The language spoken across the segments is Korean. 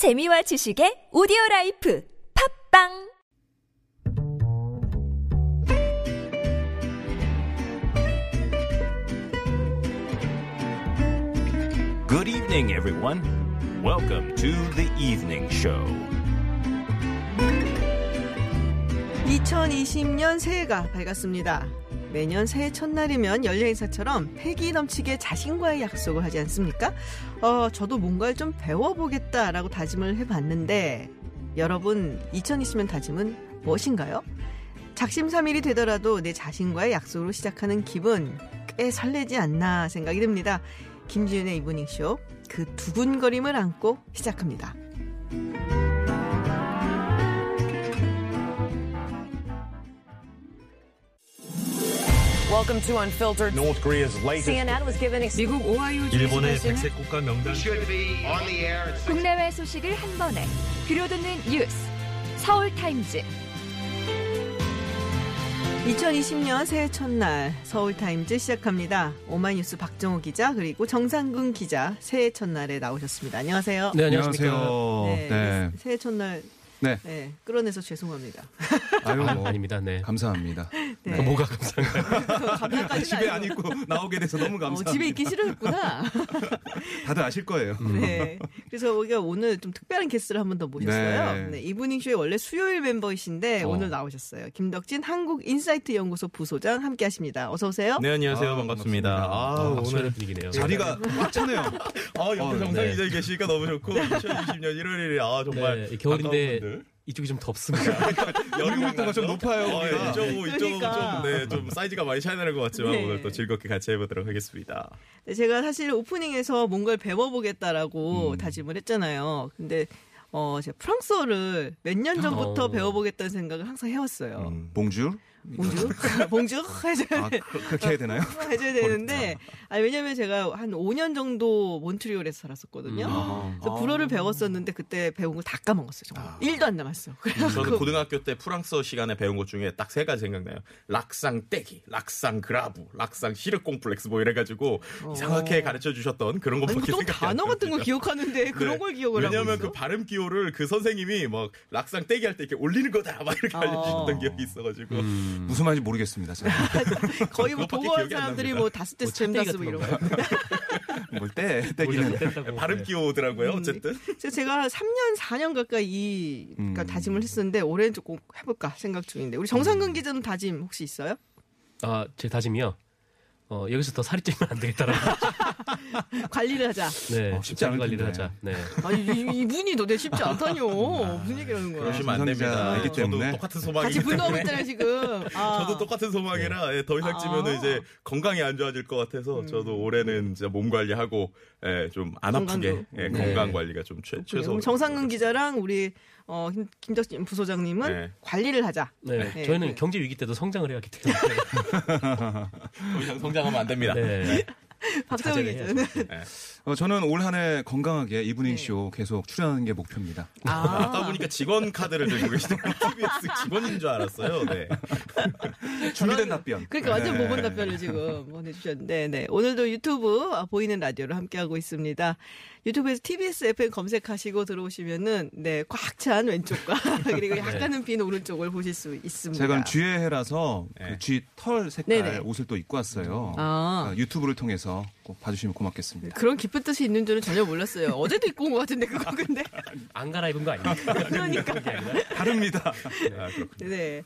재미와 지식의 오디오 라이프 팟빵 Good evening, everyone. Welcome to the evening show. 2020년 새해가 밝았습니다. 매년 새해 첫날이면 연례 인사처럼 패기 넘치게 자신과의 약속을 하지 않습니까? 어, 저도 뭔가를 좀 배워보겠다라고 다짐을 해봤는데, 여러분, 2020년 다짐은 무엇인가요? 작심삼일이 되더라도 내 자신과의 약속으로 시작하는 기분 꽤 설레지 않나 생각이 듭니다. 김지윤의 이브닝쇼 그 두근거림을 안고 시작합니다. 미국 오하이오 일본의 백색 국가 명단 국내외 소식을 한 번에 들려듣는 뉴스 서울 타임즈 2020년 새해 첫날 서울타임즈 시작합니다. 오마이뉴스 박정호 기자 그리고 정상근 기자 새해 첫날에 나오셨습니다. 안녕하세요. 네 안녕하세요. 네, 네. 새해 첫날 네. 네, 끌어내서 죄송합니다. 아유, 아, 뭐, 아닙니다. 네. 감사합니다. 네. 그 뭐가 감사한가요? 감사까지 집에 안 있고 나오게 돼서 너무 어, 감사합니다. 집에 있기 싫으셨구나. 다들 아실 거예요. 네. 그래서 우리가 오늘 좀 특별한 게스트를 한 번 더 모셨어요. 네. 네. 이브닝 쇼의 원래 수요일 멤버이신데 어. 오늘 나오셨어요. 김덕진 한국 인사이트 연구소 부소장 함께 하십니다. 어서 오세요. 네 안녕하세요 아, 반갑습니다. 반갑습니다. 아, 아, 오늘 분위기네요. 자리가 꽉 차네요. 아 옆에 어, 정상 네. 기자 계시니까 너무 좋고 2020년 1월 1일에 아 정말 네, 겨울인데. 이쪽이 좀 덥습니다. 여름부터가 좀 높아요. 어, 우리가. 이쪽은 이쪽은 그러니까. 좀, 네, 좀 사이즈가 많이 차이 나는 것 같지만 네. 오늘 또 즐겁게 같이 해보도록 하겠습니다. 네, 제가 사실 오프닝에서 뭔가를 배워보겠다라고 음. 다짐을 했잖아요. 근데 어, 제가 프랑스어를 몇 년 전부터 어. 배워보겠다는 생각을 항상 해왔어요. 음. 봉주? 봉주? 봉주? 해줘야, 아, 그- 그렇게 해야 되나요? 해줘야 되는데, 아니, 왜냐면 제가 한 5년 정도 몬트리올에서 살았었거든요. 아. 그래서 불어를 배웠었는데 그때 배운 걸 다 까먹었어요. 정말. 일도안 남았어. 그래갖고 저는 고등학교 때 프랑스어 시간에 배운 것 중에 딱 세 가지 생각나요. 락상 떼기, 락상 그라브, 락상 시르 콤플렉스 뭐 이래가지고 이상하게 가르쳐 주셨던 그런 어. 것밖에 생각이 안 단어 같은 거 납니다. 기억하는데 그런 네. 걸 기억을 하고 왜냐하면 있어? 그 발음 기호를 그 선생님이 막 락상 떼기 할 때 이렇게 올리는 거다 막 이렇게 어. 알려주셨던 기억이 있어가지고 음. 무슨 말인지 모르겠습니다. 제가. 거의 뭐안 사람들이. 뭐 다스테스 뭐 찻대기 잼다스 뭐 이런 거. 뭘 떼, 우리가 떼기는. 발음 네. 기호더라고요. 음. 어쨌든 제가 3년, 4년 가까이 이 그러니까 음. 다짐을 했었는데 올해는 조금 해볼까 생각 중인데 우리 정상근 기자는 다짐 혹시 있어요? 아, 제 다짐이요. 어, 여기서 더 살이 찌면 안 되겠다라고. 관리를 하자. 네, 어, 쉽지 않을 관리를. 하자. 네. 아니 이, 이분이 도대체 쉽지 않다뇨. 무슨 얘기라는 거야? 그러시면 안 됩니다. 저도 때문에. 똑같은 소망이기 같이 분노하고 있잖아요 지금. 아. 저도 똑같은 소망이라 예, 더 이상 아. 찌면은 이제 건강이 안 좋아질 것 같아서 저도 올해는 진짜 몸 관리하고 예, 좀안 아프게. 예, 네. 건강 관리가 좀 최, 최소. 정상근 기자랑 우리 어, 김, 김덕진 부소장님은 네. 관리를 하자. 네. 네. 저희는 경제 위기 때도 성장을 해왔기 때문에. 더 이상 성장하면 안 됩니다. 네. 박정희 기자는. 어, 저는 올 한 해 건강하게 이브닝쇼 계속 출연하는 게 목표입니다. 아까 보니까 직원 카드를 들고 계시더라고요. TBS 직원인 줄 알았어요. 네. 준비된 답변. 그러니까 완전 네. 모범 답변을 지금 보내주셨는데, 네. 오늘도 유튜브 아, 보이는 라디오를 함께하고 있습니다. 유튜브에서 TBS FM 검색하시고 들어오시면은, 네, 꽉 찬 왼쪽과, 그리고 약간은 빈 오른쪽을 보실 수 있습니다. 제가 쥐의 해라서 네. 그쥐 털 색깔 네네. 옷을 또 입고 왔어요. 아. 어, 유튜브를 통해서 꼭 봐주시면 고맙겠습니다. 그런 깊은 뜻이 있는 줄은 전혀 몰랐어요. 어제도 입고 온 것 같은데, 그거 근데. 안 갈아입은 거 아닙니까? 그러니까. 다릅니다. 네.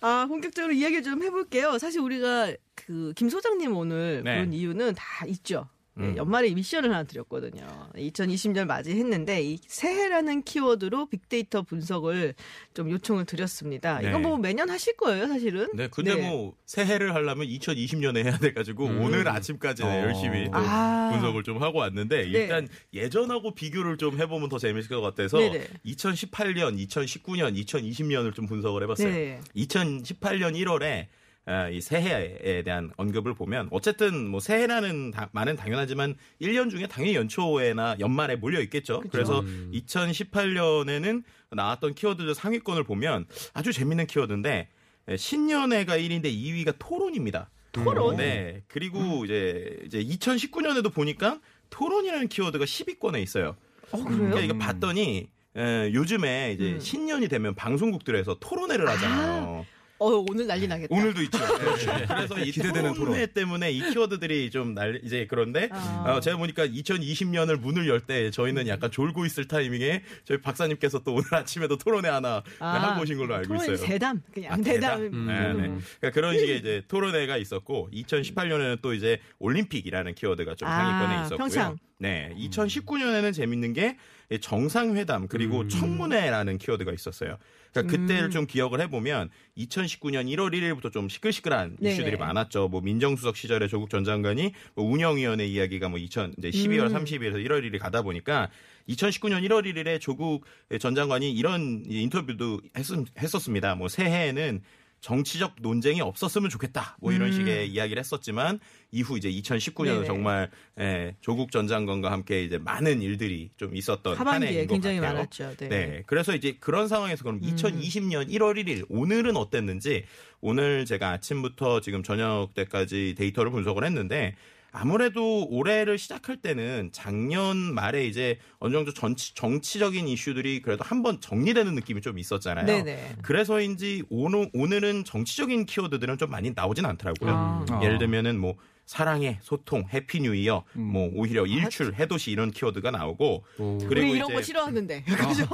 아, 본격적으로 이야기 좀 해볼게요. 사실 우리가 그, 김 소장님 오늘 네. 부른 이유는 다 있죠. 네, 음. 연말에 미션을 하나 드렸거든요. 2020년 맞이했는데 이 새해라는 키워드로 빅데이터 분석을 좀 요청을 드렸습니다. 네. 이건 뭐 매년 하실 거예요, 사실은. 네, 근데 뭐 새해를 하려면 2020년에 해야 돼가지고 오늘 아침까지 네, 어. 열심히 또 아. 분석을 좀 하고 왔는데 네. 일단 예전하고 비교를 좀 해보면 더 재밌을 것 같아서 네네. 2018년, 2019년, 2020년을 좀 분석을 해봤어요. 네. 2018년 1월에 아, 이 새해에 대한 언급을 보면 어쨌든 뭐 새해라는 다- 말은 당연하지만 1년 중에 당연히 연초에나 연말에 몰려 있겠죠. 그래서 2018년에는 나왔던 키워드들 상위권을 보면 아주 재밌는 키워드인데 에, 신년회가 1위인데 2위가 토론입니다. 토론? 네. 그리고 이제 이제 2019년에도 보니까 토론이라는 키워드가 10위권에 있어요. 어, 그러니까 그래요? 이거 봤더니 에, 요즘에 이제 음. 신년이 되면 방송국들에서 토론회를 하잖아요. 어, 오늘 난리 나겠다. 오늘도 있죠. 그래서 이 기대되는 토론회 때문에 이 키워드들이 좀 날, 이제 그런데, 아. 어, 제가 보니까 2020년을 문을 열 때 저희는 약간 졸고 있을 타이밍에 저희 박사님께서 또 오늘 아침에도 토론회 하나 아, 하고 오신 걸로 알고 토론회 있어요. 대담. 그냥 아, 대담. 대담. 네, 네. 그러니까 그런 식의 이제 토론회가 있었고 2018년에는 또 이제 올림픽이라는 키워드가 좀 아, 상위권에 있었고요. 평창. 네, 2019년에는 재밌는 게 정상회담 그리고 음. 청문회라는 키워드가 있었어요. 그러니까 그때를 좀 기억을 해보면 2019년 1월 1일부터 좀 시끌시끌한 네네. 이슈들이 많았죠. 뭐 민정수석 시절에 조국 전 장관이 뭐 운영위원회 이야기가 뭐 2000, 이제 12월 음. 30일에서 1월 1일이 가다 보니까 2019년 1월 1일에 조국 전 장관이 이런 인터뷰도 했, 었습니다 뭐 새해에는 정치적 논쟁이 없었으면 좋겠다. 뭐 이런 식의 이야기를 했었지만 이후 이제 2019년은 음. 네네. 정말 예, 조국 전 장관과 함께 이제 많은 일들이 좀 있었던 한 해인 것 굉장히 같아요. 많았죠. 네. 네. 그래서 이제 그런 상황에서 그럼 2020년 1월 1일 오늘은 어땠는지 오늘 제가 아침부터 지금 저녁 때까지 데이터를 분석을 했는데 아무래도 올해를 시작할 때는 작년 말에 이제 어느 정도 정치, 정치적인 이슈들이 그래도 한번 정리되는 느낌이 좀 있었잖아요. 네네. 그래서인지 오늘, 오늘은 정치적인 키워드들은 좀 많이 나오진 않더라고요. 아. 예를 들면은 뭐 사랑해, 소통, Happy New Year, 뭐 오히려 일출, 해돋이 이런 키워드가 나오고 오. 그리고 우리 이런 이제 거 싫어하는데. 그죠?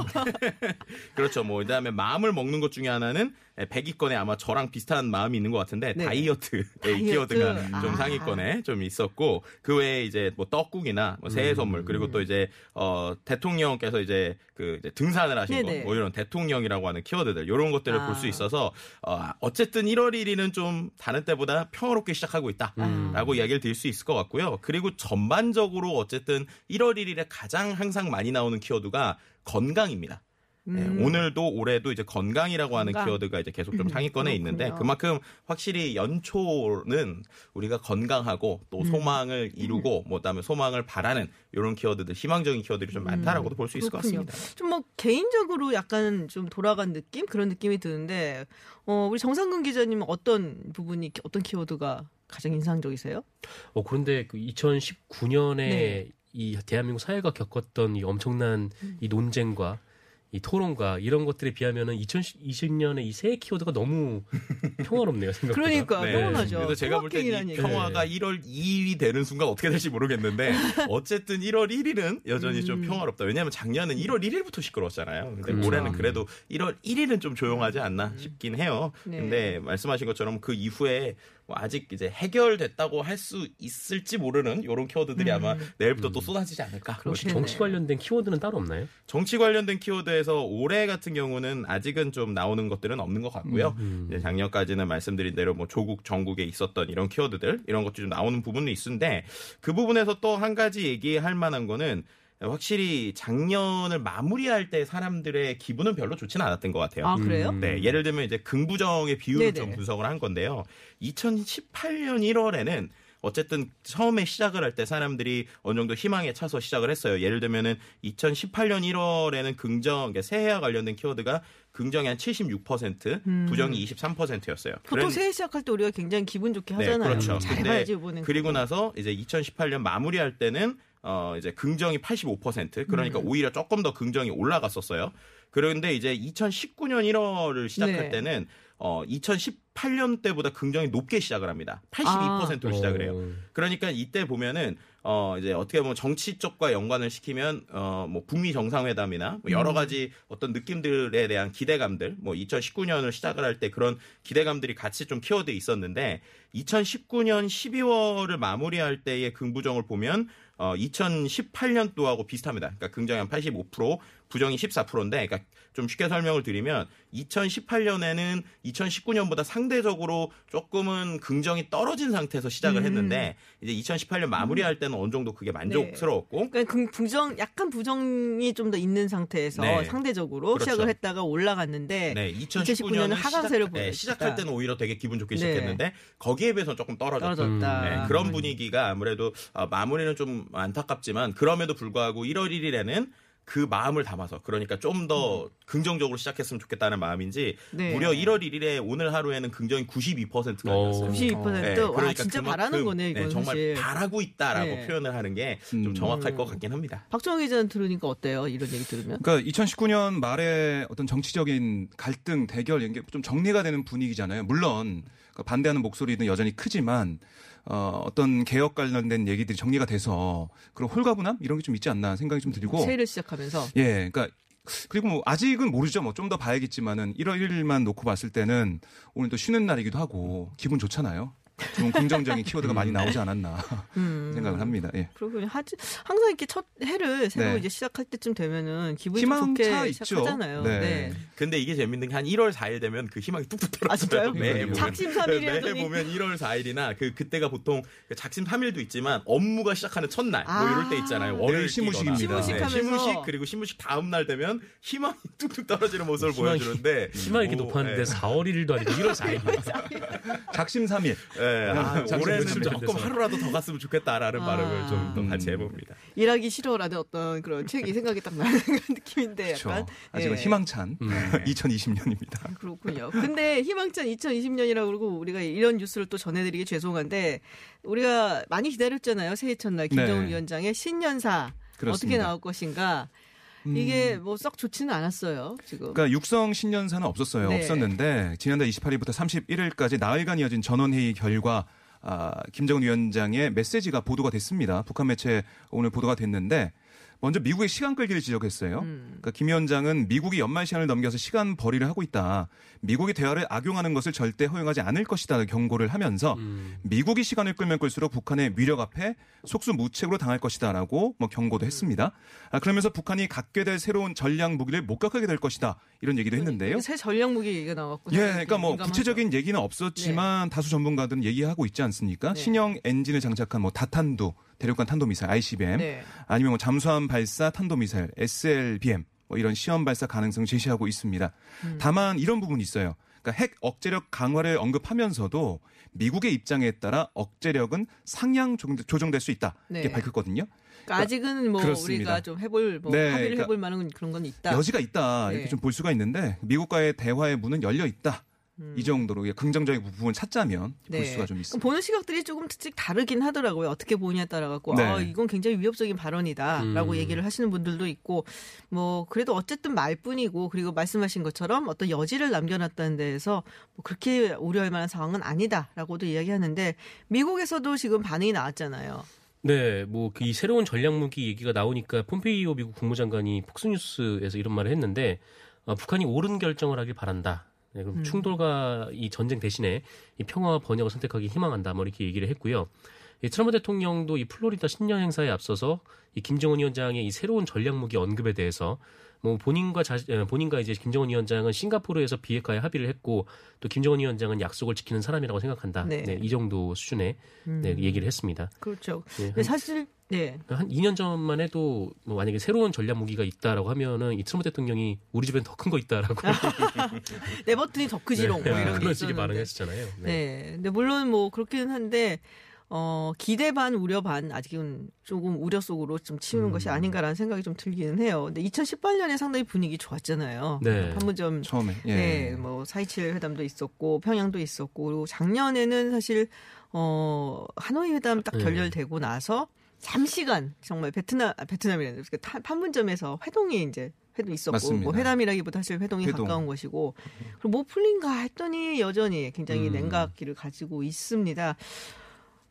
그렇죠. 뭐 그다음에 마음을 먹는 것 중에 하나는 100위권에 아마 저랑 비슷한 마음이 있는 것 같은데 네. 다이어트 다이어트. 키워드가 좀 아. 상위권에 좀 있었고 그 외에 이제 뭐 떡국이나 뭐 새해 선물 그리고 또 이제 어 대통령께서 이제 그 이제 등산을 하신. 거 뭐 이런 대통령이라고 하는 키워드들 이런 것들을 아. 볼수 있어서 어 어쨌든 1월 1일은 좀 다른 때보다 평화롭게 시작하고 있다라고 이야기를 드릴 수 있을 것 같고요. 그리고 전반적으로 어쨌든 1월 1일에 가장 항상 많이 나오는 키워드가 건강입니다. 네, 오늘도 올해도 이제 건강이라고 하는 음. 건강. 키워드가 이제 계속 좀 상위권에 있는데. 그만큼 확실히 연초는 우리가 건강하고 음. 또 소망을 이루고 뭐 그다음에 소망을 바라는 이런 키워드들 희망적인 키워드들이 좀 많다라고도 볼 수 있을 것 음. 그렇군요. 같습니다. 좀 뭐 개인적으로 약간 좀 돌아간 느낌 그런 느낌이 드는데 어 우리 정상근 기자님은 어떤 부분이 어떤 키워드가 가장 인상적이세요? 어, 그런데 그 2019년에 네. 이 대한민국 사회가 겪었던 이 엄청난 이 논쟁과 이 토론과 이런 것들에 비하면은 2020년에 이새 키워드가 너무 평화롭네요. 생각보다. 그러니까 네. 평온하죠. 그래서 제가 볼 때. 평화가 1월 2일이 되는 순간 어떻게 될지 모르겠는데 어쨌든 1월 1일은 여전히 좀 평화롭다. 왜냐하면 작년은 1월 1일부터 시끄러웠잖아요. 근데 그렇죠. 올해는 그래도 1월 1일은 좀 조용하지 않나 싶긴 해요. 네. 근데 말씀하신 것처럼 그 이후에 뭐 아직 이제 해결됐다고 할 수 있을지 모르는 이런 키워드들이 아마 내일부터 또 쏟아지지 않을까. 혹시 네네. 정치 관련된 키워드는 따로 없나요? 정치 관련된 키워드에서 올해 같은 경우는 아직은 좀 나오는 것들은 없는 것 같고요. 이제 작년까지는 말씀드린 대로 뭐 조국 전국에 있었던 이런 키워드들 이런 것들이 좀 나오는 부분도 있는데 그 부분에서 또 한 가지 얘기할 만한 거는 확실히 작년을 마무리할 때 사람들의 기분은 별로 좋지는 않았던 것 같아요. 아 그래요? 네, 예를 들면 이제 긍부정의 비율을 네네. 좀 분석을 한 건데요. 2018년 1월에는 어쨌든 처음에 시작을 할 때 사람들이 어느 정도 희망에 차서 시작을 했어요. 예를 들면은 2018년 1월에는 긍정, 그러니까 새해와 관련된 키워드가 긍정이 한 76%, 부정이 23%였어요. 보통 새해 시작할 때 우리가 굉장히 기분 좋게 네, 하잖아요. 그렇죠. 잘해봐야지 근데 이번엔. 그리고 나서 이제 2018년 마무리할 때는 어 이제 긍정이 85% 그러니까 음. 오히려 조금 더 긍정이 올라갔었어요. 그런데 이제 2019년 1월을 시작할 네. 때는 어 2018년 때보다 긍정이 높게 시작을 합니다. 82%로 아. 시작을 해요. 어. 그러니까 이때 보면은 어 이제 어떻게 보면 정치 쪽과 연관을 시키면 어뭐 북미 정상회담이나 뭐 여러 가지 어떤 느낌들에 대한 기대감들 뭐 2019년을 시작을 할 때 그런 기대감들이 같이 좀 키워드 있었는데 2019년 12월을 마무리할 때의 긍부정을 보면 어 2018년도하고 비슷합니다. 그러니까 긍정이 한 85%, 부정이 14%인데 그러니까 좀 쉽게 설명을 드리면 2018년에는 2019년보다 상대적으로 조금은 긍정이 떨어진 상태에서 시작을 음. 했는데 이제 2018년 마무리할 때는 어느 정도 그게 만족스러웠고 그러니까 그 부정 약간 부정이 좀 더 있는 상태에서 네. 상대적으로 그렇죠. 시작을 했다가 올라갔는데 네, 2019 2019년은 년은 하강세를 시작. 네, 시작할 때는 오히려 되게 기분 좋게 네. 시작했는데 거기에 비해서 조금 떨어졌죠. 떨어졌다. 네, 그런 분위기가 아무래도 어, 마무리는 좀 안타깝지만 그럼에도 불구하고 1월 1일에는 그 마음을 담아서 그러니까 좀 더 긍정적으로 시작했으면 좋겠다는 마음인지 음. 네. 무려 1월 1일에 오늘 하루에는 긍정이 92%가 어. 나왔어요. 92%. 네, 와, 진짜 그만큼, 바라는 거네, 이건 정말 사실. 바라고 있다라고 네. 표현을 하는 게좀 음. 정확할 것 같긴 합니다. 박정희 기자는 들으니까 어때요? 이런 얘기 들으면? 그러니까 2019년 말에 어떤 정치적인 갈등, 대결 이런 게 좀 정리가 되는 분위기잖아요. 물론 그 반대하는 목소리는 여전히 크지만 어, 어떤 개혁 관련된 얘기들이 정리가 돼서 그런 홀가분함 이런 게 좀 있지 않나 생각이 좀 들고 새해를 시작하면서 예, 그러니까 그리고 뭐 아직은 모르죠. 뭐 좀 더 봐야겠지만은 1월 1일만 놓고 봤을 때는 오늘 또 쉬는 날이기도 하고 기분 좋잖아요. 좀 긍정적인 키워드가 많이 나오지 않았나 음. 생각을 합니다. 예. 그러고 하지 항상 이렇게 첫 해를 새로 네. 이제 시작할 때쯤 되면은 기분이 좋게 있죠. 시작하잖아요. 네. 네. 근데 이게 재밌는 게 한 1월 4일 되면 그 희망이 뚝뚝 떨어져요. 아? 매해 네. 보면. 작심삼일이라더니. 매해 보면 1월 4일이나 그 그때가 보통 그 작심 3일도 있지만 업무가 시작하는 첫날 뭐 아. 이럴 때 있잖아요. 월요일 시무식입니다. 끼거나. 시무식하면서. 시무식 그리고 시무식 다음 날 되면 희망이 뚝뚝 떨어지는 모습을 희망이- 보여주는데 희망이 이렇게 오, 높았는데 예. 4월 1일도 아니고 1월 4일. 작심 삼일 예, 아, 작심 올해는 조금. 하루라도 더 갔으면 좋겠다라는 아. 바람을 좀더 음. 같이 해봅니다. 일하기 싫어라는 어떤 그런 책이 생각이 딱 나는 느낌인데 약간 그렇죠. 아직은 예. 희망찬 음. 2020년입니다. 그렇군요. 근데 희망찬 2020년이라고 그러고 우리가 이런 뉴스를 또 전해드리기 죄송한데 우리가 많이 기다렸잖아요. 새해 첫날 김정은 네. 위원장의 신년사 어떻게 그렇습니다. 나올 것인가. 이게 뭐 썩 좋지는 않았어요. 지금. 그러니까 육성 신년사는 없었어요. 네. 없었는데 지난달 28일부터 31일까지 나흘간 이어진 전원회의 결과 아, 김정은 위원장의 메시지가 보도가 됐습니다. 북한 매체 오늘 보도가 됐는데 먼저 미국의 시간 끌기를 지적했어요. 음. 그러니까 김 위원장은 미국이 연말 시한을 넘겨서 시간 벌이를 하고 있다. 미국이 대화를 악용하는 것을 절대 허용하지 않을 것이다 경고를 하면서 음. 미국이 시간을 끌면 끌수록 북한의 위력 앞에 속수무책으로 당할 것이다라고 뭐 경고도 했습니다. 아, 그러면서 북한이 갖게 될 새로운 전략 무기를 목격하게 될 것이다 이런 얘기도 했는데요. 새 전략 무기 얘기가 나왔고. 예, 그러니까 뭐 민감하죠. 구체적인 얘기는 없었지만 다수 전문가들은 얘기하고 있지 않습니까? 네. 신형 엔진을 장착한 뭐 다탄두 대륙간 탄도미사일 ICBM 네. 아니면 뭐 잠수함 발사 탄도미사일 SLBM 뭐 이런 시험 발사 가능성을 제시하고 있습니다. 음. 다만 이런 부분이 있어요. 그러니까 핵 억제력 강화를 언급하면서도 미국의 입장에 따라 억제력은 상향 조정- 조정될 수 있다 이렇게 네. 밝혔거든요. 그러니까 아직은 뭐 그렇습니다. 우리가 좀 해볼 뭐 네, 합의를 그러니까 해볼 만한 그런 건 있다. 여지가 있다 네. 이렇게 좀 볼 수가 있는데 미국과의 대화의 문은 열려 있다. 이 정도로 긍정적인 부분을 찾자면 볼 수가 좀 음. 있습니다. 보는 시각들이 조금씩 다르긴 하더라고요. 어떻게 보느냐에 따라 갖고 네. 아, 이건 굉장히 위협적인 발언이다라고 음. 얘기를 하시는 분들도 있고 뭐 그래도 어쨌든 말뿐이고 그리고 말씀하신 것처럼 어떤 여지를 남겨놨다는 데에서 뭐 그렇게 우려할 만한 상황은 아니다라고도 이야기하는데 미국에서도 지금 반응이 나왔잖아요. 네, 뭐 이 새로운 전략 무기 얘기가 나오니까 폼페이오 미국 국무장관이 폭스뉴스에서 이런 말을 했는데 어, 북한이 옳은 결정을 하길 바란다. 네, 그럼 충돌과 이 전쟁 대신에 이 평화와 번영을 선택하기 희망한다. 뭐 이렇게 얘기를 했고요. 이 트럼프 대통령도 이 플로리다 신년 행사에 앞서서 이 김정은 위원장의 이 새로운 전략 무기 언급에 대해서 뭐 본인과 자, 어, 본인과 이제 김정은 위원장은 싱가포르에서 비핵화에 합의를 했고 또 김정은 위원장은 약속을 지키는 사람이라고 생각한다. 네. 네, 이 정도 수준의 네, 얘기를 했습니다. 그렇죠. 네, 사실 네. 한 2년 전만 해도 뭐 만약에 새로운 전략 무기가 있다라고 하면은 이 트럼프 대통령이 우리 집엔 더 큰 거 있다라고 내 버튼이 더 크지롱 뭐 이런 게 그런 식의 있었는데. 반응했었잖아요. 네. 네. 근데 물론 뭐 그렇기는 한데 어 기대 반 우려 반 아직은 조금 우려 속으로 좀 치우는 음. 것이 아닌가라는 생각이 좀 들기는 해요. 근데 2018년에 상당히 분위기 좋았잖아요. 네. 판문점 처음에 예. 네, 뭐4.27 회담도 있었고 평양도 있었고 그리고 작년에는 사실 어 하노이 회담 딱 네. 결렬되고 나서 잠시간 정말 베트남 아, 베트남이라는 그 타- 판문점에서 회동이 이제 회도 있었고 맞습니다. 뭐 회담이라기보다 사실 회동이 회동. 가까운 것이고 그리고 뭐 풀린가 했더니 여전히 굉장히 음. 냉각기를 가지고 있습니다.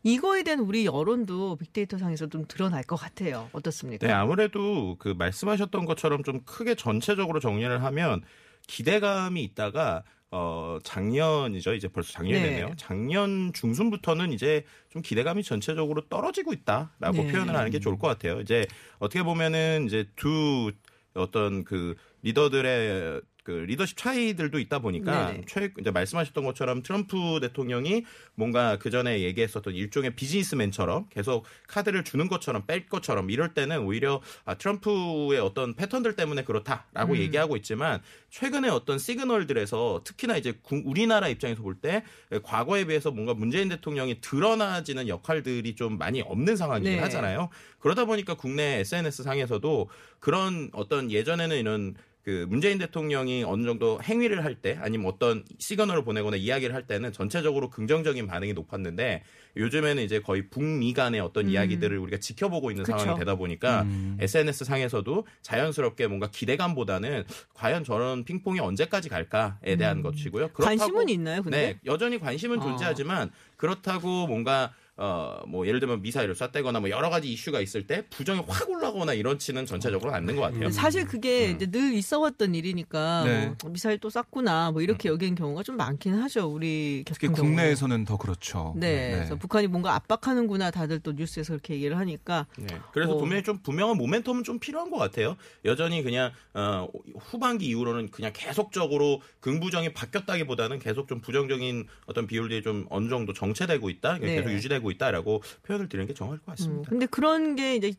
이거에 대한 우리 여론도 빅데이터 상에서 좀 드러날 것 같아요. 어떻습니까? 네, 아무래도 그 말씀하셨던 것처럼 좀 크게 전체적으로 정리를 하면 기대감이 있다가 어 작년이죠. 이제 벌써 작년이 네. 작년 중순부터는 이제 좀 기대감이 전체적으로 떨어지고 있다라고 네. 표현을 하는 게 좋을 것 같아요. 이제 어떻게 보면은 이제 두 어떤 그 리더들의 그 리더십 차이들도 있다 보니까 네네. 최 이제 말씀하셨던 것처럼 트럼프 대통령이 뭔가 그 전에 얘기했었던 일종의 비즈니스맨처럼 계속 카드를 주는 것처럼 뺄 것처럼 이럴 때는 오히려 아, 트럼프의 어떤 패턴들 때문에 그렇다라고 얘기하고 있지만 최근에 어떤 시그널들에서 특히나 이제 구- 우리나라 입장에서 볼 때 과거에 비해서 뭔가 문재인 대통령이 드러나지는 역할들이 좀 많이 없는 상황이긴 네. 하잖아요. 그러다 보니까 국내 SNS 상에서도 그런 어떤 예전에는 이런 그 문재인 대통령이 어느 정도 행위를 할 때 아니면 어떤 시그널을 보내거나 이야기를 할 때는 전체적으로 긍정적인 반응이 높았는데 요즘에는 이제 거의 북미 간의 어떤 이야기들을 우리가 지켜보고 있는 음. 그쵸. 상황이 되다 보니까 SNS 상에서도 자연스럽게 뭔가 기대감보다는 과연 저런 핑퐁이 언제까지 갈까에 대한 것이고요. 음. 관심은 있나요, 근데? 네, 여전히 관심은 어. 존재하지만 그렇다고 뭔가 어뭐 예를 들면 미사일을 쐈다거나 뭐 여러 가지 이슈가 있을 때 부정이 확 올라거나 이런치는 전체적으로 않는 것 같아요. 사실 그게 음. 이제 늘 있어왔던 일이니까 네. 뭐 미사일 또 쐈구나 뭐 이렇게 음. 여기는 경우가 좀 많긴 하죠 우리 특히. 국내에서는 더 그렇죠. 네, 그래서 북한이 뭔가 압박하는구나 다들 또 뉴스에서 그렇게 얘기를 하니까 네. 그래서 어. 분명히 좀 분명한 모멘텀은 좀 필요한 것 같아요. 여전히 그냥 어, 후반기 이후로는 그냥 계속적으로 긍부정이 바뀌었다기보다는 계속 좀 부정적인 어떤 비율들이 좀 어느 정도 정체되고 있다, 네. 계속 유지되고 있다라고 표현을 드리는 게 정확할 것 음, 같습니다. 근데 그런 게 이제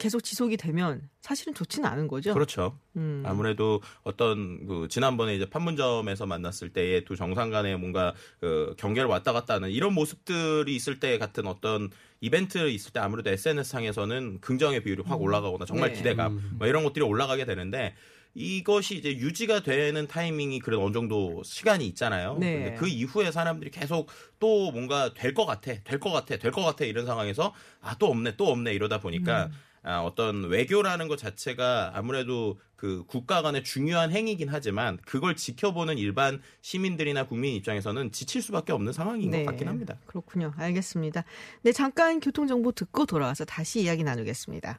계속 지속이 되면 사실은 좋지는 않은 거죠. 그렇죠. 음. 아무래도 어떤 그 지난번에 이제 판문점에서 만났을 때의 두 정상 간의 뭔가 그 경계를 왔다 갔다 하는 이런 모습들이 있을 때 같은 어떤 이벤트 있을 때 아무래도 SNS 상에서는 긍정의 비율이 확 올라가거나 정말 네. 기대감 뭐 이런 것들이 올라가게 되는데 이것이 이제 유지가 되는 타이밍이 그래도 어느 정도 시간이 있잖아요. 네. 근데 그 이후에 사람들이 계속 또 뭔가 될 것 같아, 될 것 같아, 될 것 같아 이런 상황에서 아 또 없네, 또 없네 이러다 보니까 음. 아, 어떤 외교라는 것 자체가 아무래도 그 국가 간의 중요한 행위긴 하지만 그걸 지켜보는 일반 시민들이나 국민 입장에서는 지칠 수밖에 없는 상황인 것 같긴 합니다. 네. 그렇군요. 알겠습니다. 네, 잠깐 교통정보 듣고 돌아와서 다시 이야기 나누겠습니다.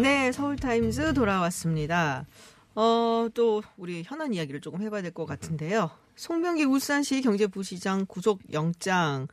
네, 서울타임즈 돌아왔습니다. 어, 또 우리 현안 이야기를 조금 해봐야 될 것 같은데요. 송병기 울산시 경제부시장 구속 영장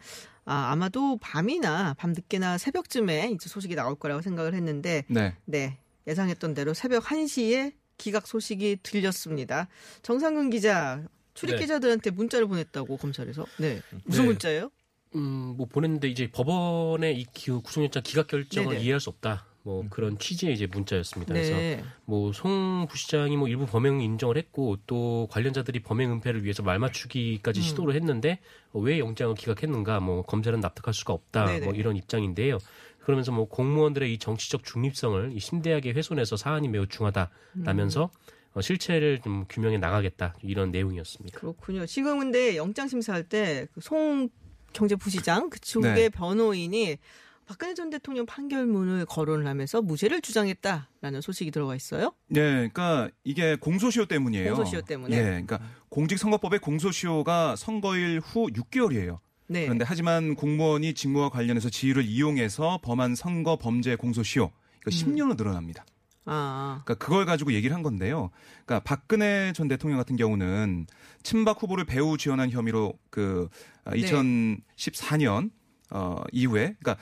아, 아마도 밤이나 밤늦게나 새벽쯤에 이제 소식이 나올 거라고 생각을 했는데 네. 네, 예상했던 대로 새벽 1시에 기각 소식이 들렸습니다. 정상근 기자, 출입 네. 기자들한테 문자를 보냈다고 검찰에서. 네. 무슨 네. 문자예요? 음, 뭐 보냈는데 이제 법원의 이 기- 구속영장 기각 결정을 네네. 이해할 수 없다. 뭐 그런 취지의 이제 문자였습니다. 그래서 네. 뭐송 부시장이 뭐 일부 범행 인정을 했고 또 관련자들이 범행 은폐를 위해서 말 맞추기까지 음. 시도를 했는데 어, 왜 영장을 기각했는가 뭐 검찰은 납득할 수가 없다 네네. 뭐 이런 입장인데요. 그러면서 뭐 공무원들의 이 정치적 중립성을 이 심대하게 훼손해서 사안이 매우 중하다라면서 음. 어, 실체를 좀 규명해 나가겠다 이런 내용이었습니다. 그렇군요. 지금 근데 영장 심사할 때그송 경제부시장 그쪽의 네. 변호인이 박근혜 전 대통령 판결문을 거론을 하면서 무죄를 주장했다라는 소식이 들어가 있어요. 네, 그러니까 이게 공소시효 때문이에요. 공소시효 때문에. 예, 그러니까 공직선거법의 공소시효가 선거일 후 6개월이에요. 네. 그런데 하지만 공무원이 직무와 관련해서 지위를 이용해서 범한 선거 범죄 공소시효 그러니까 10년으로 늘어납니다. 아, 그러니까 그걸 가지고 얘기를 한 건데요. 그러니까 박근혜 전 대통령 같은 경우는 친박 후보를 배후 지원한 혐의로 그 아, 네. 2014년 어 이후에 그러니까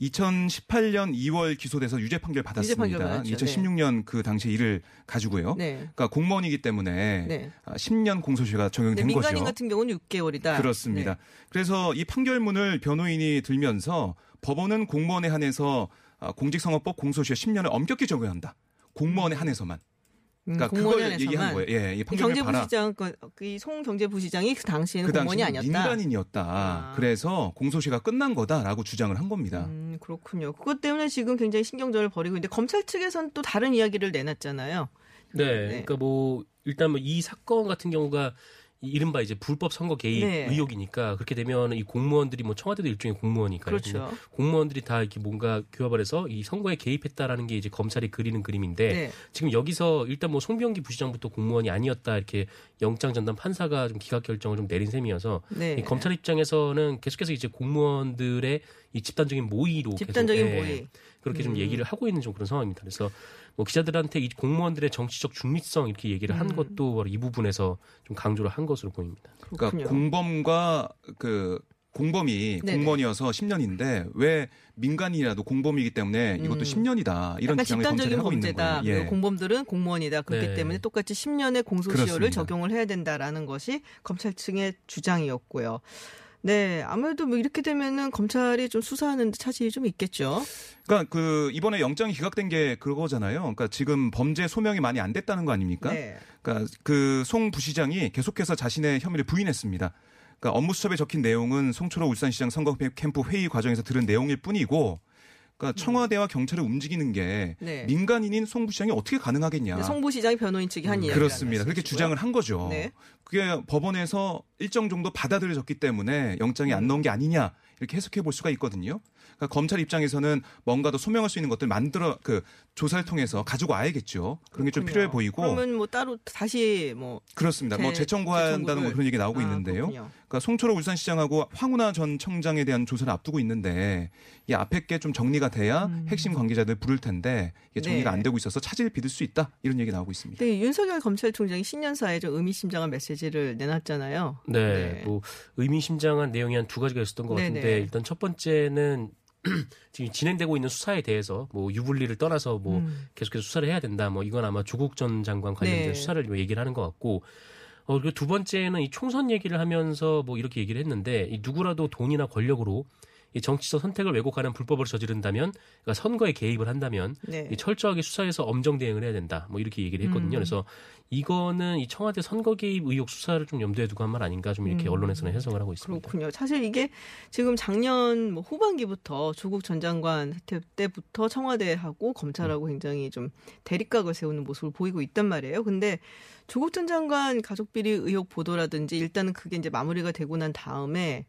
2018년 2월 기소돼서 유죄 판결 유죄 판결 받았습니다. 받았죠. 2016년 그 당시 일을 가지고요. 네. 그러니까 공무원이기 때문에 네. 아, 10년 공소시효가 네, 적용된 민간인 거죠. 같은 경우는 6개월이다. 그렇습니다. 그래서 이 판결문을 변호인이 들면서 법원은 공무원에 한해서 아, 공직선거법 공소시효 10년을 엄격히 적용한다. 공무원에 한해서만. 음, 그러니까 그걸 얘기한. 거예요. 예, 이 판결을 봐라. 경제부시장 그송 경제부시장이 그 당시에는 그 공무원이 아니었다. 민간인이었다. 아. 그래서 공소시효가 끝난 거다라고 주장을 한 겁니다. 음, 그렇군요. 그것 때문에 지금 굉장히 신경전을 벌이고 있는데 검찰 측에서는 또 다른 이야기를 내놨잖아요. 네, 네. 그러니까 뭐 일단 뭐 이 사건 같은 경우가 이 이른바 이제 불법 선거 개입 네. 의혹이니까 그렇게 되면 이 공무원들이 뭐 청와대도 일종의 공무원이니까 그렇죠. 공무원들이 다 이렇게 뭔가 규합을 해서 이 선거에 개입했다라는 게 이제 검찰이 그리는 그림인데 네. 지금 여기서 일단 뭐 송병기 부시장부터 공무원이 아니었다 이렇게 영장 전담 판사가 좀 기각 결정을 좀 내린 셈이어서 네. 이 검찰 입장에서는 계속해서 이제 공무원들의 이 집단적인 모의로 집단적인 계속, 예, 모의. 그렇게 좀 음. 얘기를 하고 있는 좀 그런 상황입니다. 그래서 뭐 기자들한테 이 공무원들의 정치적 중립성 이렇게 얘기를 한 음. 것도 바로 이 부분에서 좀 강조를 한 것으로 보입니다. 그러니까 그렇군요. 공범과 그 공범이 네네. 공무원이어서 10년인데 왜 민간인이라도 공범이기 때문에 이것도 음. 10년이다 이런 약간 주장을 검찰이 집단적인 하고 있는 범죄다. 거예요. 예. 공범들은 공무원이다. 그렇기 네. 때문에 똑같이 10년의 공소시효를 그렇습니다. 적용을 해야 된다라는 것이 검찰 측의 주장이었고요. 네, 아무래도 뭐 이렇게 되면은 검찰이 좀 수사하는 데 차질이 좀 있겠죠. 그러니까 그 이번에 영장이 기각된 게 그거잖아요. 그러니까 지금 범죄 소명이 많이 안 됐다는 거 아닙니까? 네. 그러니까 그 송 부시장이 계속해서 자신의 혐의를 부인했습니다. 그러니까 업무 수첩에 적힌 내용은 송철호 울산시장 선거 캠프 회의 과정에서 들은 내용일 뿐이고, 그러니까 청와대와 경찰을 움직이는 게 네. 민간인인 송 부 시장이 어떻게 가능하겠냐? 송부 시장이 변호인 측이 한 이야기 그렇습니다. 그렇게 주장을 한 거죠. 네. 그게 법원에서 일정 정도 받아들여졌기 때문에 영장이 안 나온 게 아니냐 이렇게 해석해 볼 수가 있거든요. 그러니까 검찰 입장에서는 뭔가 더 소명할 수 있는 것들 만들어 그 조사를 통해서 가지고 와야겠죠. 그런 게 좀 필요해 보이고 그러면 뭐 따로 다시 뭐 그렇습니다. 뭐 재- 재청구한다는 뭐 그런 얘기 나오고 아, 있는데요. 그렇군요. 그러니까 송철호 울산시장하고 황운하 전 청장에 대한 조사를 앞두고 있는데 이 앞에 게 좀 정리가 돼야 핵심 관계자들 부를 텐데 이게 정리가 음. 네. 안 되고 있어서 차질 빚을 수 있다 이런 얘기 나오고 있습니다. 근데 윤석열 검찰총장이 신년사에 좀 의미심장한 메시지를 내놨잖아요. 네, 네. 뭐 의미심장한 내용이 한 두 가지가 있었던 것 같은데 네네. 일단 첫 번째는 지금 진행되고 있는 수사에 대해서 뭐 유불리를 떠나서 뭐 음. 계속해서 수사를 해야 된다. 뭐 이건 아마 조국 전 장관 관련된 네. 수사를 뭐 얘기를 하는 것 같고. 어, 그리고 두 번째는 이 총선 얘기를 하면서 뭐 이렇게 얘기를 했는데 이 누구라도 돈이나 권력으로 이 정치적 선택을 왜곡하는 불법을 저지른다면 그러니까 선거에 개입을 한다면 네. 이 철저하게 수사해서 엄정 대응을 해야 된다. 뭐 이렇게 얘기를 했거든요. 음. 그래서 이거는 이 청와대 선거 개입 의혹 수사를 좀 염두에 두고 한 말 아닌가 좀 이렇게 음. 언론에서는 해석을 하고 있습니다. 그렇군요. 사실 이게 지금 작년 뭐 후반기부터 조국 전 장관 혜택 때부터 청와대하고 검찰하고 굉장히 좀 대립각을 세우는 모습을 보이고 있단 말이에요. 근데 조국 전 장관 가족 비리 의혹 보도라든지 일단은 그게 이제 마무리가 되고 난 다음에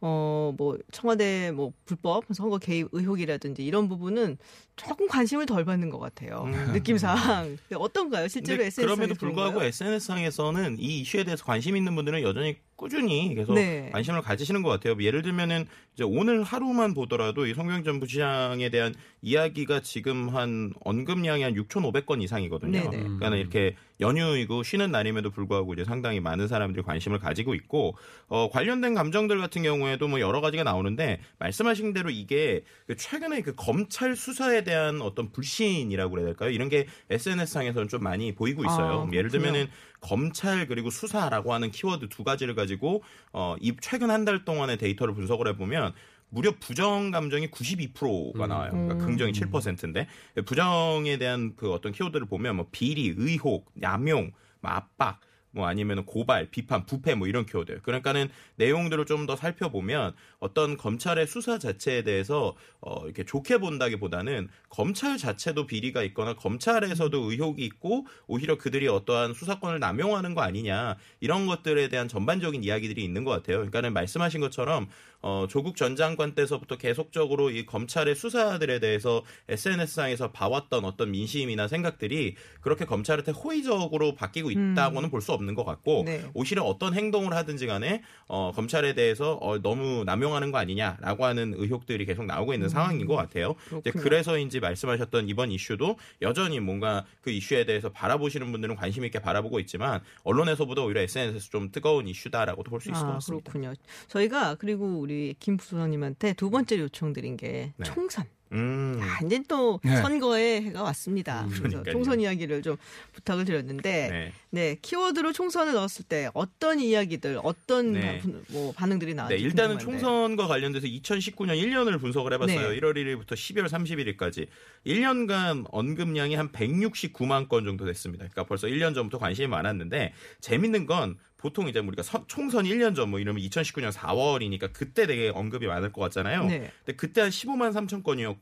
어 뭐 청와대 뭐 불법 선거 개입 의혹이라든지 이런 부분은 조금 관심을 덜 받는 것 같아요. 음. 느낌상 어떤가요? 실제로 근데 SNS 그럼에도 불구하고 SNS상에서는 이 이슈에 대해서 관심 있는 분들은 여전히 꾸준히 계속 네. 관심을 가지시는 것 같아요. 예를 들면은 이제 오늘 하루만 보더라도 이 송병 전 부시장에 대한 이야기가 지금 한 언급량이 한 6,500건 이상이거든요. 네네. 그러니까 이렇게 연휴이고 쉬는 날임에도 불구하고 이제 상당히 많은 사람들이 관심을 가지고 있고 어, 관련된 감정들 같은 경우에도 뭐 여러 가지가 나오는데 말씀하신 대로 이게 그 최근에 그 검찰 수사에 대한 어떤 불신이라고 그래야 될까요? 이런 게 SNS상에서는 좀 많이 보이고 있어요. 아, 예를. 들면은 검찰 그리고 수사라고 하는 키워드 두 가지를 가지고 어, 이 최근 한 달 동안의 데이터를 분석을 해보면 무려 부정 감정이 92%가 나와요. 그러니까 음. 긍정이 7%인데 부정에 대한 그 어떤 키워드를 보면 뭐 비리, 의혹, 남용, 뭐 압박 뭐 아니면 고발, 비판, 부패 뭐 이런 키워드. 그러니까는 내용들을 좀 더 살펴보면 어떤 검찰의 수사 자체에 대해서 어 이렇게 좋게 본다기보다는 검찰 자체도 비리가 있거나 검찰에서도 의혹이 있고 오히려 그들이 어떠한 수사권을 남용하는 거 아니냐 이런 것들에 대한 전반적인 이야기들이 있는 것 같아요. 그러니까는 말씀하신 것처럼 어 조국 전 장관 때서부터 계속적으로 이 검찰의 수사들에 대해서 SNS상에서 봐왔던 어떤 민심이나 생각들이 그렇게 검찰한테 호의적으로 바뀌고 있다고는 볼수 없는 것 같고 네. 오히려 어떤 행동을 하든지 간에 어, 검찰에 대해서 어, 너무 남용하는 거 아니냐라고 하는 의혹들이 계속 나오고 있는 상황인 것 같아요. 이제 음. 그렇군요. 그래서인지 말씀하셨던 이번 이슈도 여전히 뭔가 그 이슈에 대해서 바라보시는 분들은 관심 있게 바라보고 있지만 언론에서보다 오히려 SNS에서 좀 뜨거운 이슈다라고도 볼 수 있을 것 아, 같습니다. 그렇군요. 저희가 그리고 우리 김 부소장님한테 두 번째 요청드린 게 네. 총선. 음. 아, 이제 또 네. 선거의 해가 왔습니다. 음, 그래서. 총선 이야기를 좀 부탁을 드렸는데, 네. 네. 키워드로 총선을 넣었을 때 어떤 이야기들, 어떤 네. 바- 뭐 반응들이 네, 나왔지 일단은 궁금한데. 총선과 관련돼서 2019년 1년을 분석을 해봤어요. 네. 1월 1일부터 12월 31일까지 1년간 언급량이 한 169만 건 정도 됐습니다. 그러니까 벌써 1년 전부터 관심이 많았는데 재밌는 건 보통 이제 우리가 선- 총선 1년 전 뭐 이러면 2019년 4월이니까 그때 되게 언급이 많을 것 같잖아요. 네. 근데 그때 한 15만 3천 건이었고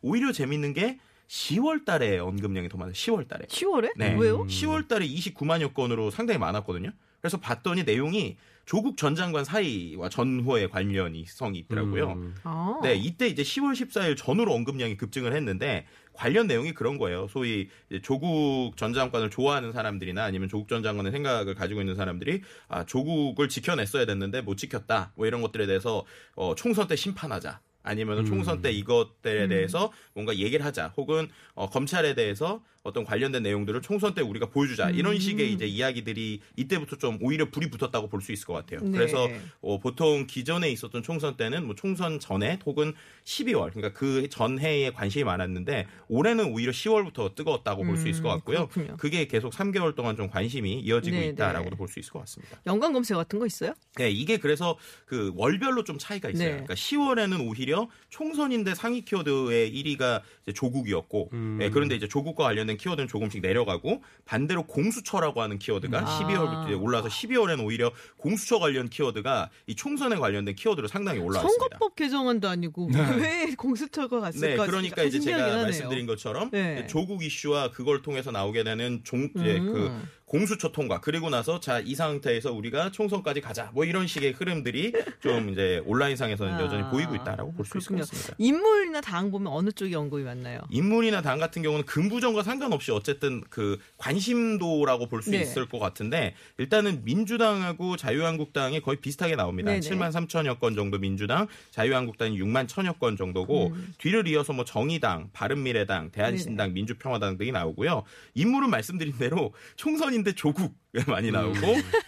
오히려 재밌는 게 10월 달에 언급량이 더 많아요. 10월 달에. 10월에? 네. 왜요? 10월 달에 29만여 건으로 상당히 많았거든요. 그래서 봤더니 내용이 조국 전 장관 사이와 전후의 관련이 성이 있더라고요. 음. 아. 네, 이때 이제 10월 14일 전후로 언급량이 급증을 했는데 관련 내용이 그런 거예요. 소위 이제 조국 전 장관을 좋아하는 사람들이나 아니면 조국 전 장관의 생각을 가지고 있는 사람들이 아, 조국을 지켜냈어야 됐는데 못 지켰다. 뭐 이런 것들에 대해서 어, 총선 때 심판하자. 아니면 은 총선 때 이것들에 대해서 뭔가 얘기를 하자. 혹은 어, 검찰에 대해서 어떤 관련된 내용들을 총선 때 우리가 보여주자. 이런 식의 이제 이야기들이 이때부터 좀 오히려 불이 붙었다고 볼 수 있을 것 같아요. 네. 그래서 어, 보통 기존에 있었던 총선 때는 뭐 총선 전에 혹은 12월 그러니까 그 전해에 관심이 많았는데 올해는 오히려 10월부터 뜨거웠다고 볼 수 있을 것 음, 같고요. 그렇군요. 그게 계속 3개월 동안 좀 관심이 이어지고 네, 있다라고도 네. 볼수 있을 것 같습니다. 연관 검색 같은 거 있어요? 네, 이게 그래서 그 월별로 좀 차이가 있어요. 네. 그러니까 10월에는 오히려 총선인데 상위 키워드의 1위가 이제 조국이었고, 음. 네, 그런데 이제 조국과 관련된 키워드는 조금씩 내려가고 반대로 공수처라고 하는 키워드가 아. 12월부터 이제 올라서 12월에는 오히려 공수처 관련 키워드가 이 총선에 관련된 키워드로 상당히 올라왔습니다. 선거법 개정안도 아니고 왜 공수처가 갔을까? 네, 그러니까 이제 제가 하네요. 말씀드린 것처럼 네. 조국 이슈와 그걸 통해서 나오게 되는 종, 이제 음. 그 공수처 통과 그리고 나서 자 이 상태에서 우리가 총선까지 가자 뭐 이런 식의 흐름들이 좀 이제 온라인상에서는 아, 여전히 보이고 있다라고 볼 수 있을 것. 같습니다. 인물이나 당 보면 어느 쪽이 언급이 많나요? 인물이나 당 같은 경우는 금부정과 상관없이 어쨌든 그 관심도라고 볼수 네. 있을 것 같은데 일단은 민주당하고 자유한국당이 거의 비슷하게 나옵니다. 네네. 7만 3천여 건 정도 민주당, 자유한국당이 6만 천여 건 정도고 음. 뒤를 이어서 뭐 정의당, 바른미래당, 대한신당, 민주평화당 등이 나오고요. 인물은 말씀드린 대로 총선인 데 조국 많이 나오고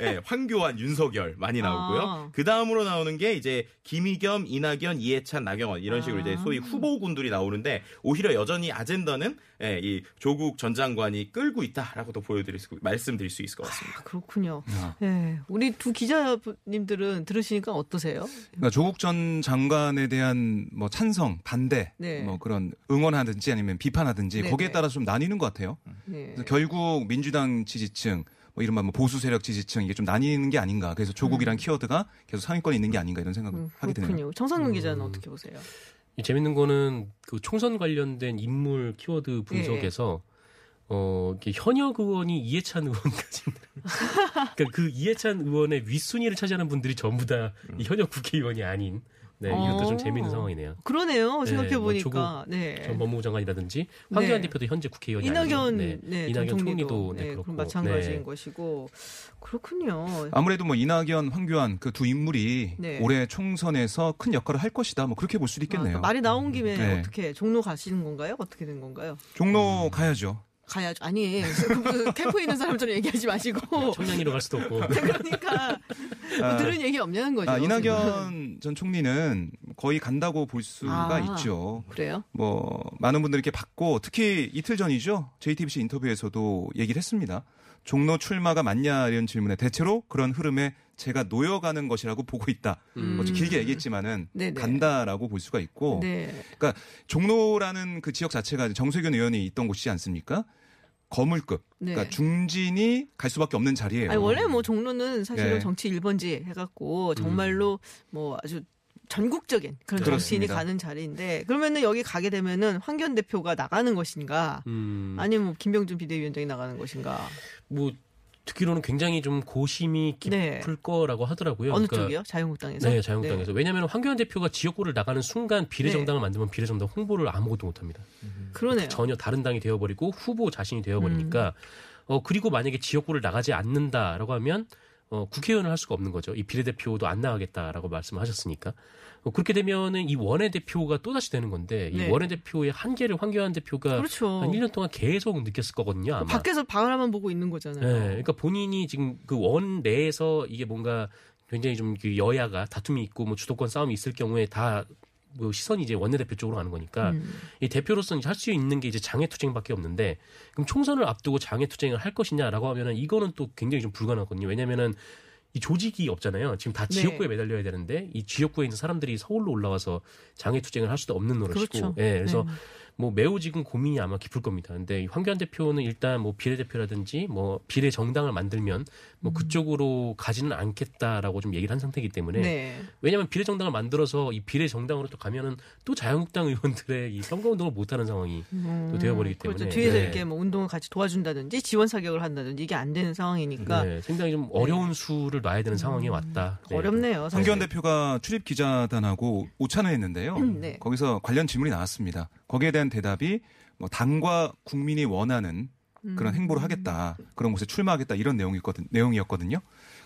예, 황교안, 윤석열 많이 나오고요. 음. 아. 그 다음으로 나오는 게 이제 김의겸, 이낙연, 이해찬, 나경원 이런 식으로 이제 아. 소위 후보군들이 나오는데 오히려 여전히 아젠다는 예, 이 조국 전 장관이 끌고 있다라고도 보여드릴 수 말씀드릴 수 있을 것 같습니다. 아, 그렇군요. 아. 네, 우리 두 기자님들은 들으시니까 어떠세요? 그러니까 조국 전 장관에 대한 뭐 찬성, 반대, 네. 뭐 그런 응원하든지 아니면 비판하든지 네, 거기에 네. 따라 좀 나뉘는 것 같아요. 네. 그래서 결국 민주당 지지층, 뭐 이른바 뭐 보수 세력 지지층 이게 좀 나뉘는 게 아닌가. 그래서 조국이란 키워드가 계속 상위권에 있는 게 아닌가 이런 생각을 음, 하게 되네요. 그렇군요. 정상근 기자는 음. 어떻게 보세요? 이 재밌는 거는 그 총선 관련된 인물 키워드 분석에서 어 이게 현역 의원이 이해찬 의원까지 그러니까 그 이해찬 의원의 윗순위를 차지하는 분들이 전부 다이 현역 국회의원이 아닌 네 이것도 좀 어. 재미있는 상황이네요. 그러니까 네, 생각해 뭐 보니까 네. 전 법무부 장관이라든지 황교안 네. 대표도 현재 국회의원이 이낙연. 네, 네. 전 이낙연 총리도 네, 네, 그렇고 마찬가지인 네. 것이고 그렇군요. 아무래도 뭐 이낙연, 황교안 그 두 인물이 네. 올해 총선에서 큰 역할을 할 것이다. 뭐 그렇게 볼 수도 아, 있겠네요. 그러니까 말이 나온 김에 네. 어떻게 종로 가시는 건가요? 어떻게 된 건가요? 종로 가야죠. 가야죠. 아니 그 캠프에 있는 사람처럼 얘기하지 마시고 청량리로 갈 수도 없고 그러니까 뭐 아, 들은 얘기 없냐는 거죠. 아, 이낙연 전 총리는 거의 간다고 볼 수가 아. 있죠. 그래요? 뭐 많은 분들이 이렇게 받고 특히 이틀 전이죠. JTBC 인터뷰에서도 얘기를 했습니다. 종로 출마가 맞냐 이런 질문에 대체로 그런 흐름에 제가 놓여가는 것이라고 보고 있다. 음. 뭐 길게 얘기했지만은 네네. 간다라고 볼 수가 있고 네. 종로라는 그 지역 자체가 정세균 의원이 있던 곳이지 않습니까? 거물급. 네. 그러니까 중진이 갈 수밖에 없는 자리예요. 아니 원래 뭐 종로는 사실은 예. 정치 1번지 해갖고 정말로 뭐 아주 전국적인 그런 정치인이 그렇습니다. 가는 자리인데 그러면은 여기 가게 되면은 황교안 대표가 나가는 것인가 음, 아니면 뭐 김병준 비대위원장이 나가는 것인가 뭐 듣기로는 굉장히 좀 고심이 깊을 네. 거라고 하더라고요. 어느 그러니까 쪽이요? 자유한국당에서? 네, 자유한국당에서. 왜냐하면 황교안 대표가 지역구를 나가는 순간 비례정당을 만들면 비례정당 홍보를 아무것도 못합니다. 네. 그러네요. 전혀 다른 당이 되어버리고 후보 자신이 되어버리니까 음. 어 그리고 만약에 지역구를 나가지 않는다라고 하면 어 국회의원을 할 수가 없는 거죠. 이 비례대표도 안 나가겠다라고 말씀하셨으니까 어, 그렇게 되면은 이 원외 대표가 또 다시 되는 건데 네. 이 원외 대표의 한계를 황교안 대표가 그렇죠. 한 1년 동안 계속 느꼈을 거거든요. 아마. 밖에서 바라만 보고 있는 거잖아요. 네, 그러니까 본인이 지금 그 원 내에서 이게 뭔가 굉장히 좀 그 여야가 다툼이 있고 뭐 주도권 싸움이 있을 경우에 다 뭐 시선이 이제 원내대표 쪽으로 가는 거니까 음. 이 대표로서는 할 수 있는 게 이제 장애투쟁밖에 없는데 그럼 총선을 앞두고 장애투쟁을 할 것이냐라고 하면은 이거는 또 굉장히 좀 불가능하거든요. 왜냐면은 이 조직이 없잖아요. 지금 다 네. 지역구에 매달려야 되는데 이 지역구에 있는 사람들이 서울로 올라와서 장애 투쟁을 할 수도 없는 노릇이고, 그렇죠. 예, 그래서 네. 뭐 매우 지금 고민이 아마 깊을 겁니다. 근데 이 황교안 대표는 일단 뭐 비례대표라든지 뭐 비례 정당을 만들면 뭐 음. 그쪽으로 가지는 않겠다라고 좀 얘기를 한 상태이기 때문에 네. 왜냐하면 비례 정당을 만들어서 이 비례 정당으로 또 가면은 또 자유한국당 의원들의 이 선거 운동을 못하는 상황이 또 되어버리기 때문에 그렇죠. 뒤에서 네. 이렇게 뭐 운동을 같이 도와준다든지 지원 사격을 한다든지 이게 안 되는 상황이니까 네, 상당히 좀 어려운 수를 놔야 되는 상황이 왔다. 네. 음. 어렵네요. 황교안 대표가 출입 기자단하고 오찬을 했는데요. 음, 네. 거기서 관련 질문이 나왔습니다. 거기에 대한 대답이 뭐 당과 국민이 원하는 음. 그런 행보를 하겠다. 그런 곳에 출마하겠다. 이런 내용이었거든, 내용이었거든요.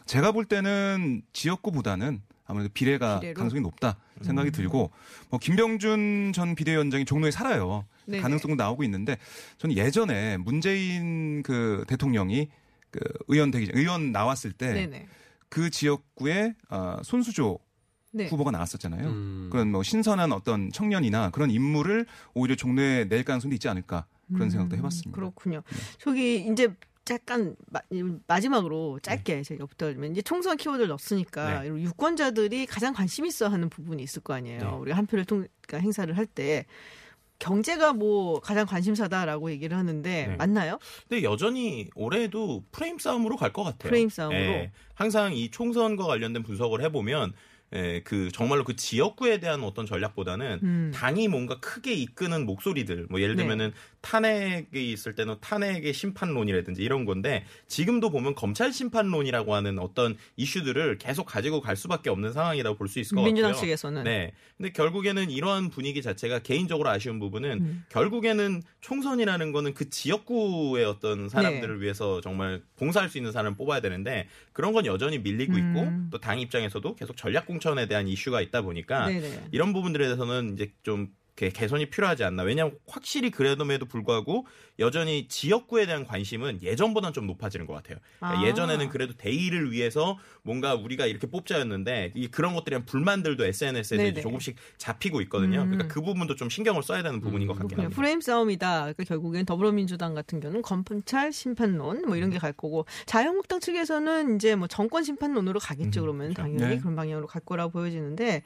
제가 볼 때는 지역구보다는 아무래도 비례가 비례로? 가능성이 높다 음. 생각이 들고 뭐 김병준 전 비대위원장이 종로에 살아요. 네네. 가능성도 나오고 있는데 저는 예전에 문재인 그 대통령이 그 의원 되기 전- 의원 나왔을 때. 그 지역구에 어, 손수조 네. 후보가 나왔었잖아요. 음. 그런 뭐 신선한 어떤 청년이나 그런 인물을 오히려 종로에 낼 가능성도 있지 않을까 그런 생각도 해봤습니다. 음, 그렇군요. 네. 저기 이제 약간 마, 지막으로 짧게 제가 붙어면 이제 총선 키워드를 넣었으니까 네. 유권자들이 가장 관심 있어 하는 부분이 있을 거 아니에요. 우리가 한 표를 통 그러니까 행사를 할 때 경제가 뭐 가장 관심사다라고 얘기를 하는데 네. 맞나요? 근데 여전히 올해도 프레임 싸움으로 갈 것 같아요. 프레임 싸움으로? 예, 항상 이 총선과 관련된 분석을 해보면 예, 그 정말로 그 지역구에 대한 어떤 전략보다는 음. 당이 뭔가 크게 이끄는 목소리들, 뭐 예를 네. 들면은 탄핵이 있을 때는 탄핵의 심판론이라든지 이런 건데 지금도 보면 검찰 심판론이라고 하는 어떤 이슈들을 계속 가지고 갈 수밖에 없는 상황이라고 볼 수 있을 것 민주당 같고요. 측에서는 네. 근데 결국에는 이러한 분위기 자체가 개인적으로 아쉬운 부분은 음. 결국에는 총선이라는 거는 그 지역구의 어떤 사람들을 네. 위해서 정말 봉사할 수 있는 사람을 뽑아야 되는데 그런 건 여전히 밀리고 음. 있고 또 당 입장에서도 계속 전략 공 천에 대한 이슈가 있다 보니까 네네. 이런 부분들에 대해서는 이제 좀 개- 개선이 필요하지 않나. 왜냐하면 확실히 그래도에도 불구하고 여전히 지역구에 대한 관심은 예전보다는 좀 높아지는 것 같아요. 그러니까 아. 예전에는 그래도 대의를 위해서 뭔가 우리가 이렇게 뽑자였는데 이 그런 것들에 대한 불만들도 SNS에 서. 조금씩 잡히고 있거든요. 음. 그러니까 그 부분도 좀 신경을 써야 되는 부분인 것 같긴 그렇군요. 합니다. 프레임 싸움이다. 그러니까 결국엔 더불어민주당 같은 경우는 검찰 심판론 뭐 이런 게 갈 거고 자유한국당 측에서는 이제 뭐 정권 심판론으로 가겠죠. 그러면 당연히 네. 그런 방향으로 갈 거라고 보여지는데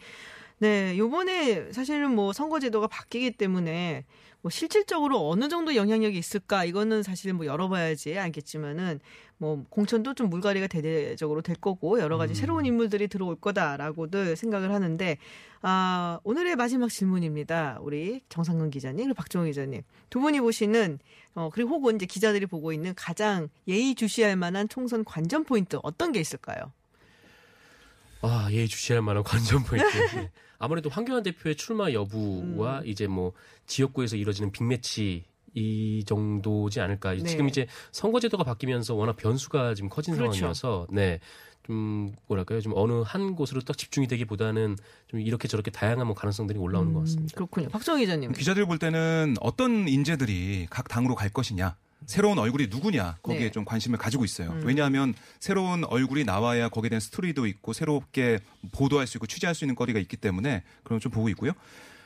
네, 요번에 사실은 뭐 선거제도가 바뀌기 때문에 뭐 실질적으로 어느 정도 영향력이 있을까 이거는 사실 뭐 열어봐야지 알겠지만은 뭐 공천도 좀 물갈이가 대대적으로 될 거고 여러 가지 새로운 인물들이 들어올 거다라고들 생각을 하는데 아 오늘의 마지막 질문입니다. 우리 정상근 기자님 그리고 박종호 기자님 두 분이 보시는 어 그리고 혹은 이제 기자들이 보고 있는 가장 예의 주시할 만한 총선 관전 포인트 어떤 게 있을까요? 아, 예, 주시할 만한 관전 포인트. 예. 아무래도 황교안 대표의 출마 여부와 음. 이제 뭐 지역구에서 이뤄지는 빅매치 이 정도지 않을까. 네. 지금 이제 선거제도가 바뀌면서 워낙 변수가 지금 커진 그렇죠. 상황이어서 네. 좀 뭐랄까요? 좀 어느 한 곳으로 딱 집중이 되기보다는 좀 이렇게 저렇게 다양한 뭐 가능성들이 올라오는 것 음, 같습니다. 그렇군요. 박정희 기자님. 기자들 볼 때는 어떤 인재들이 각 당으로 갈 것이냐. 새로운 얼굴이 누구냐 거기에 네. 좀 관심을 가지고 있어요. 음. 왜냐하면 새로운 얼굴이 나와야 거기에 대한 스토리도 있고 새롭게 보도할 수 있고 취재할 수 있는 거리가 있기 때문에 그런 걸좀 보고 있고요.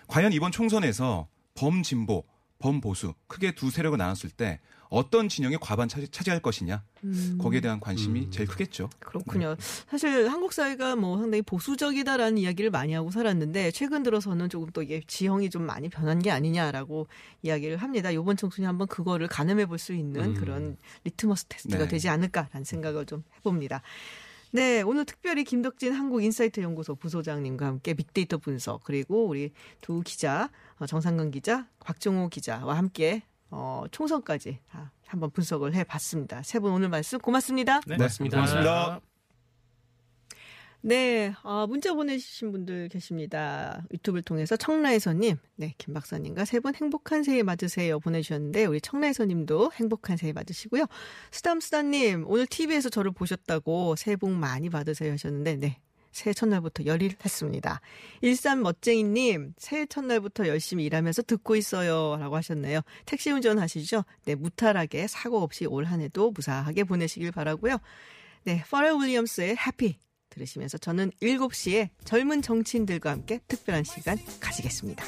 과연 이번 총선에서 범진보, 범보수 크게 두 세력을 나눴을 때 어떤 진영이 과반 차지, 차지할 것이냐 음. 거기에 대한 관심이 음. 제일 크겠죠. 그렇군요. 사실 한국 사회가 뭐 상당히 보수적이다라는 이야기를 많이 하고 살았는데 최근 들어서는 조금 또 이게 지형이 좀 많이 변한 게 아니냐라고 이야기를 합니다. 이번 총선이 한번 그거를 가늠해 볼 수 있는 음. 그런 리트머스 테스트가 네. 되지 않을까라는 생각을 좀 해봅니다. 네, 오늘 특별히 김덕진 한국인사이트 연구소 부소장님과 함께 빅데이터 분석 그리고 우리 두 기자 어, 정상근 기자, 박종호 기자와 함께 어, 총선까지 다 한번 분석을 해봤습니다. 세 분 오늘 말씀 고맙습니다. 네, 고맙습니다. 고맙습니다. 네, 어, 문자 보내주신 분들 계십니다. 유튜브를 통해서 청라에서님, 네, 김 박사님과 세 분 행복한 새해 맞으세요 보내주셨는데, 우리 청라에서님도 행복한 새해 맞으시고요. 수담수다님, 오늘 TV에서 저를 보셨다고 새해 복 많이 받으세요 하셨는데, 네. 새해 첫날부터 열일했습니다. 일산 멋쟁이님, 새해 첫날부터 열심히 일하면서 듣고 있어요. 라고 하셨네요. 택시 운전 하시죠? 네, 무탈하게 사고 없이 올 한 해도 무사하게 보내시길 바라고요 네, 퍼렐 윌리엄스의 해피 들으시면서 저는 7시에 젊은 정치인들과 함께 특별한 시간 가지겠습니다.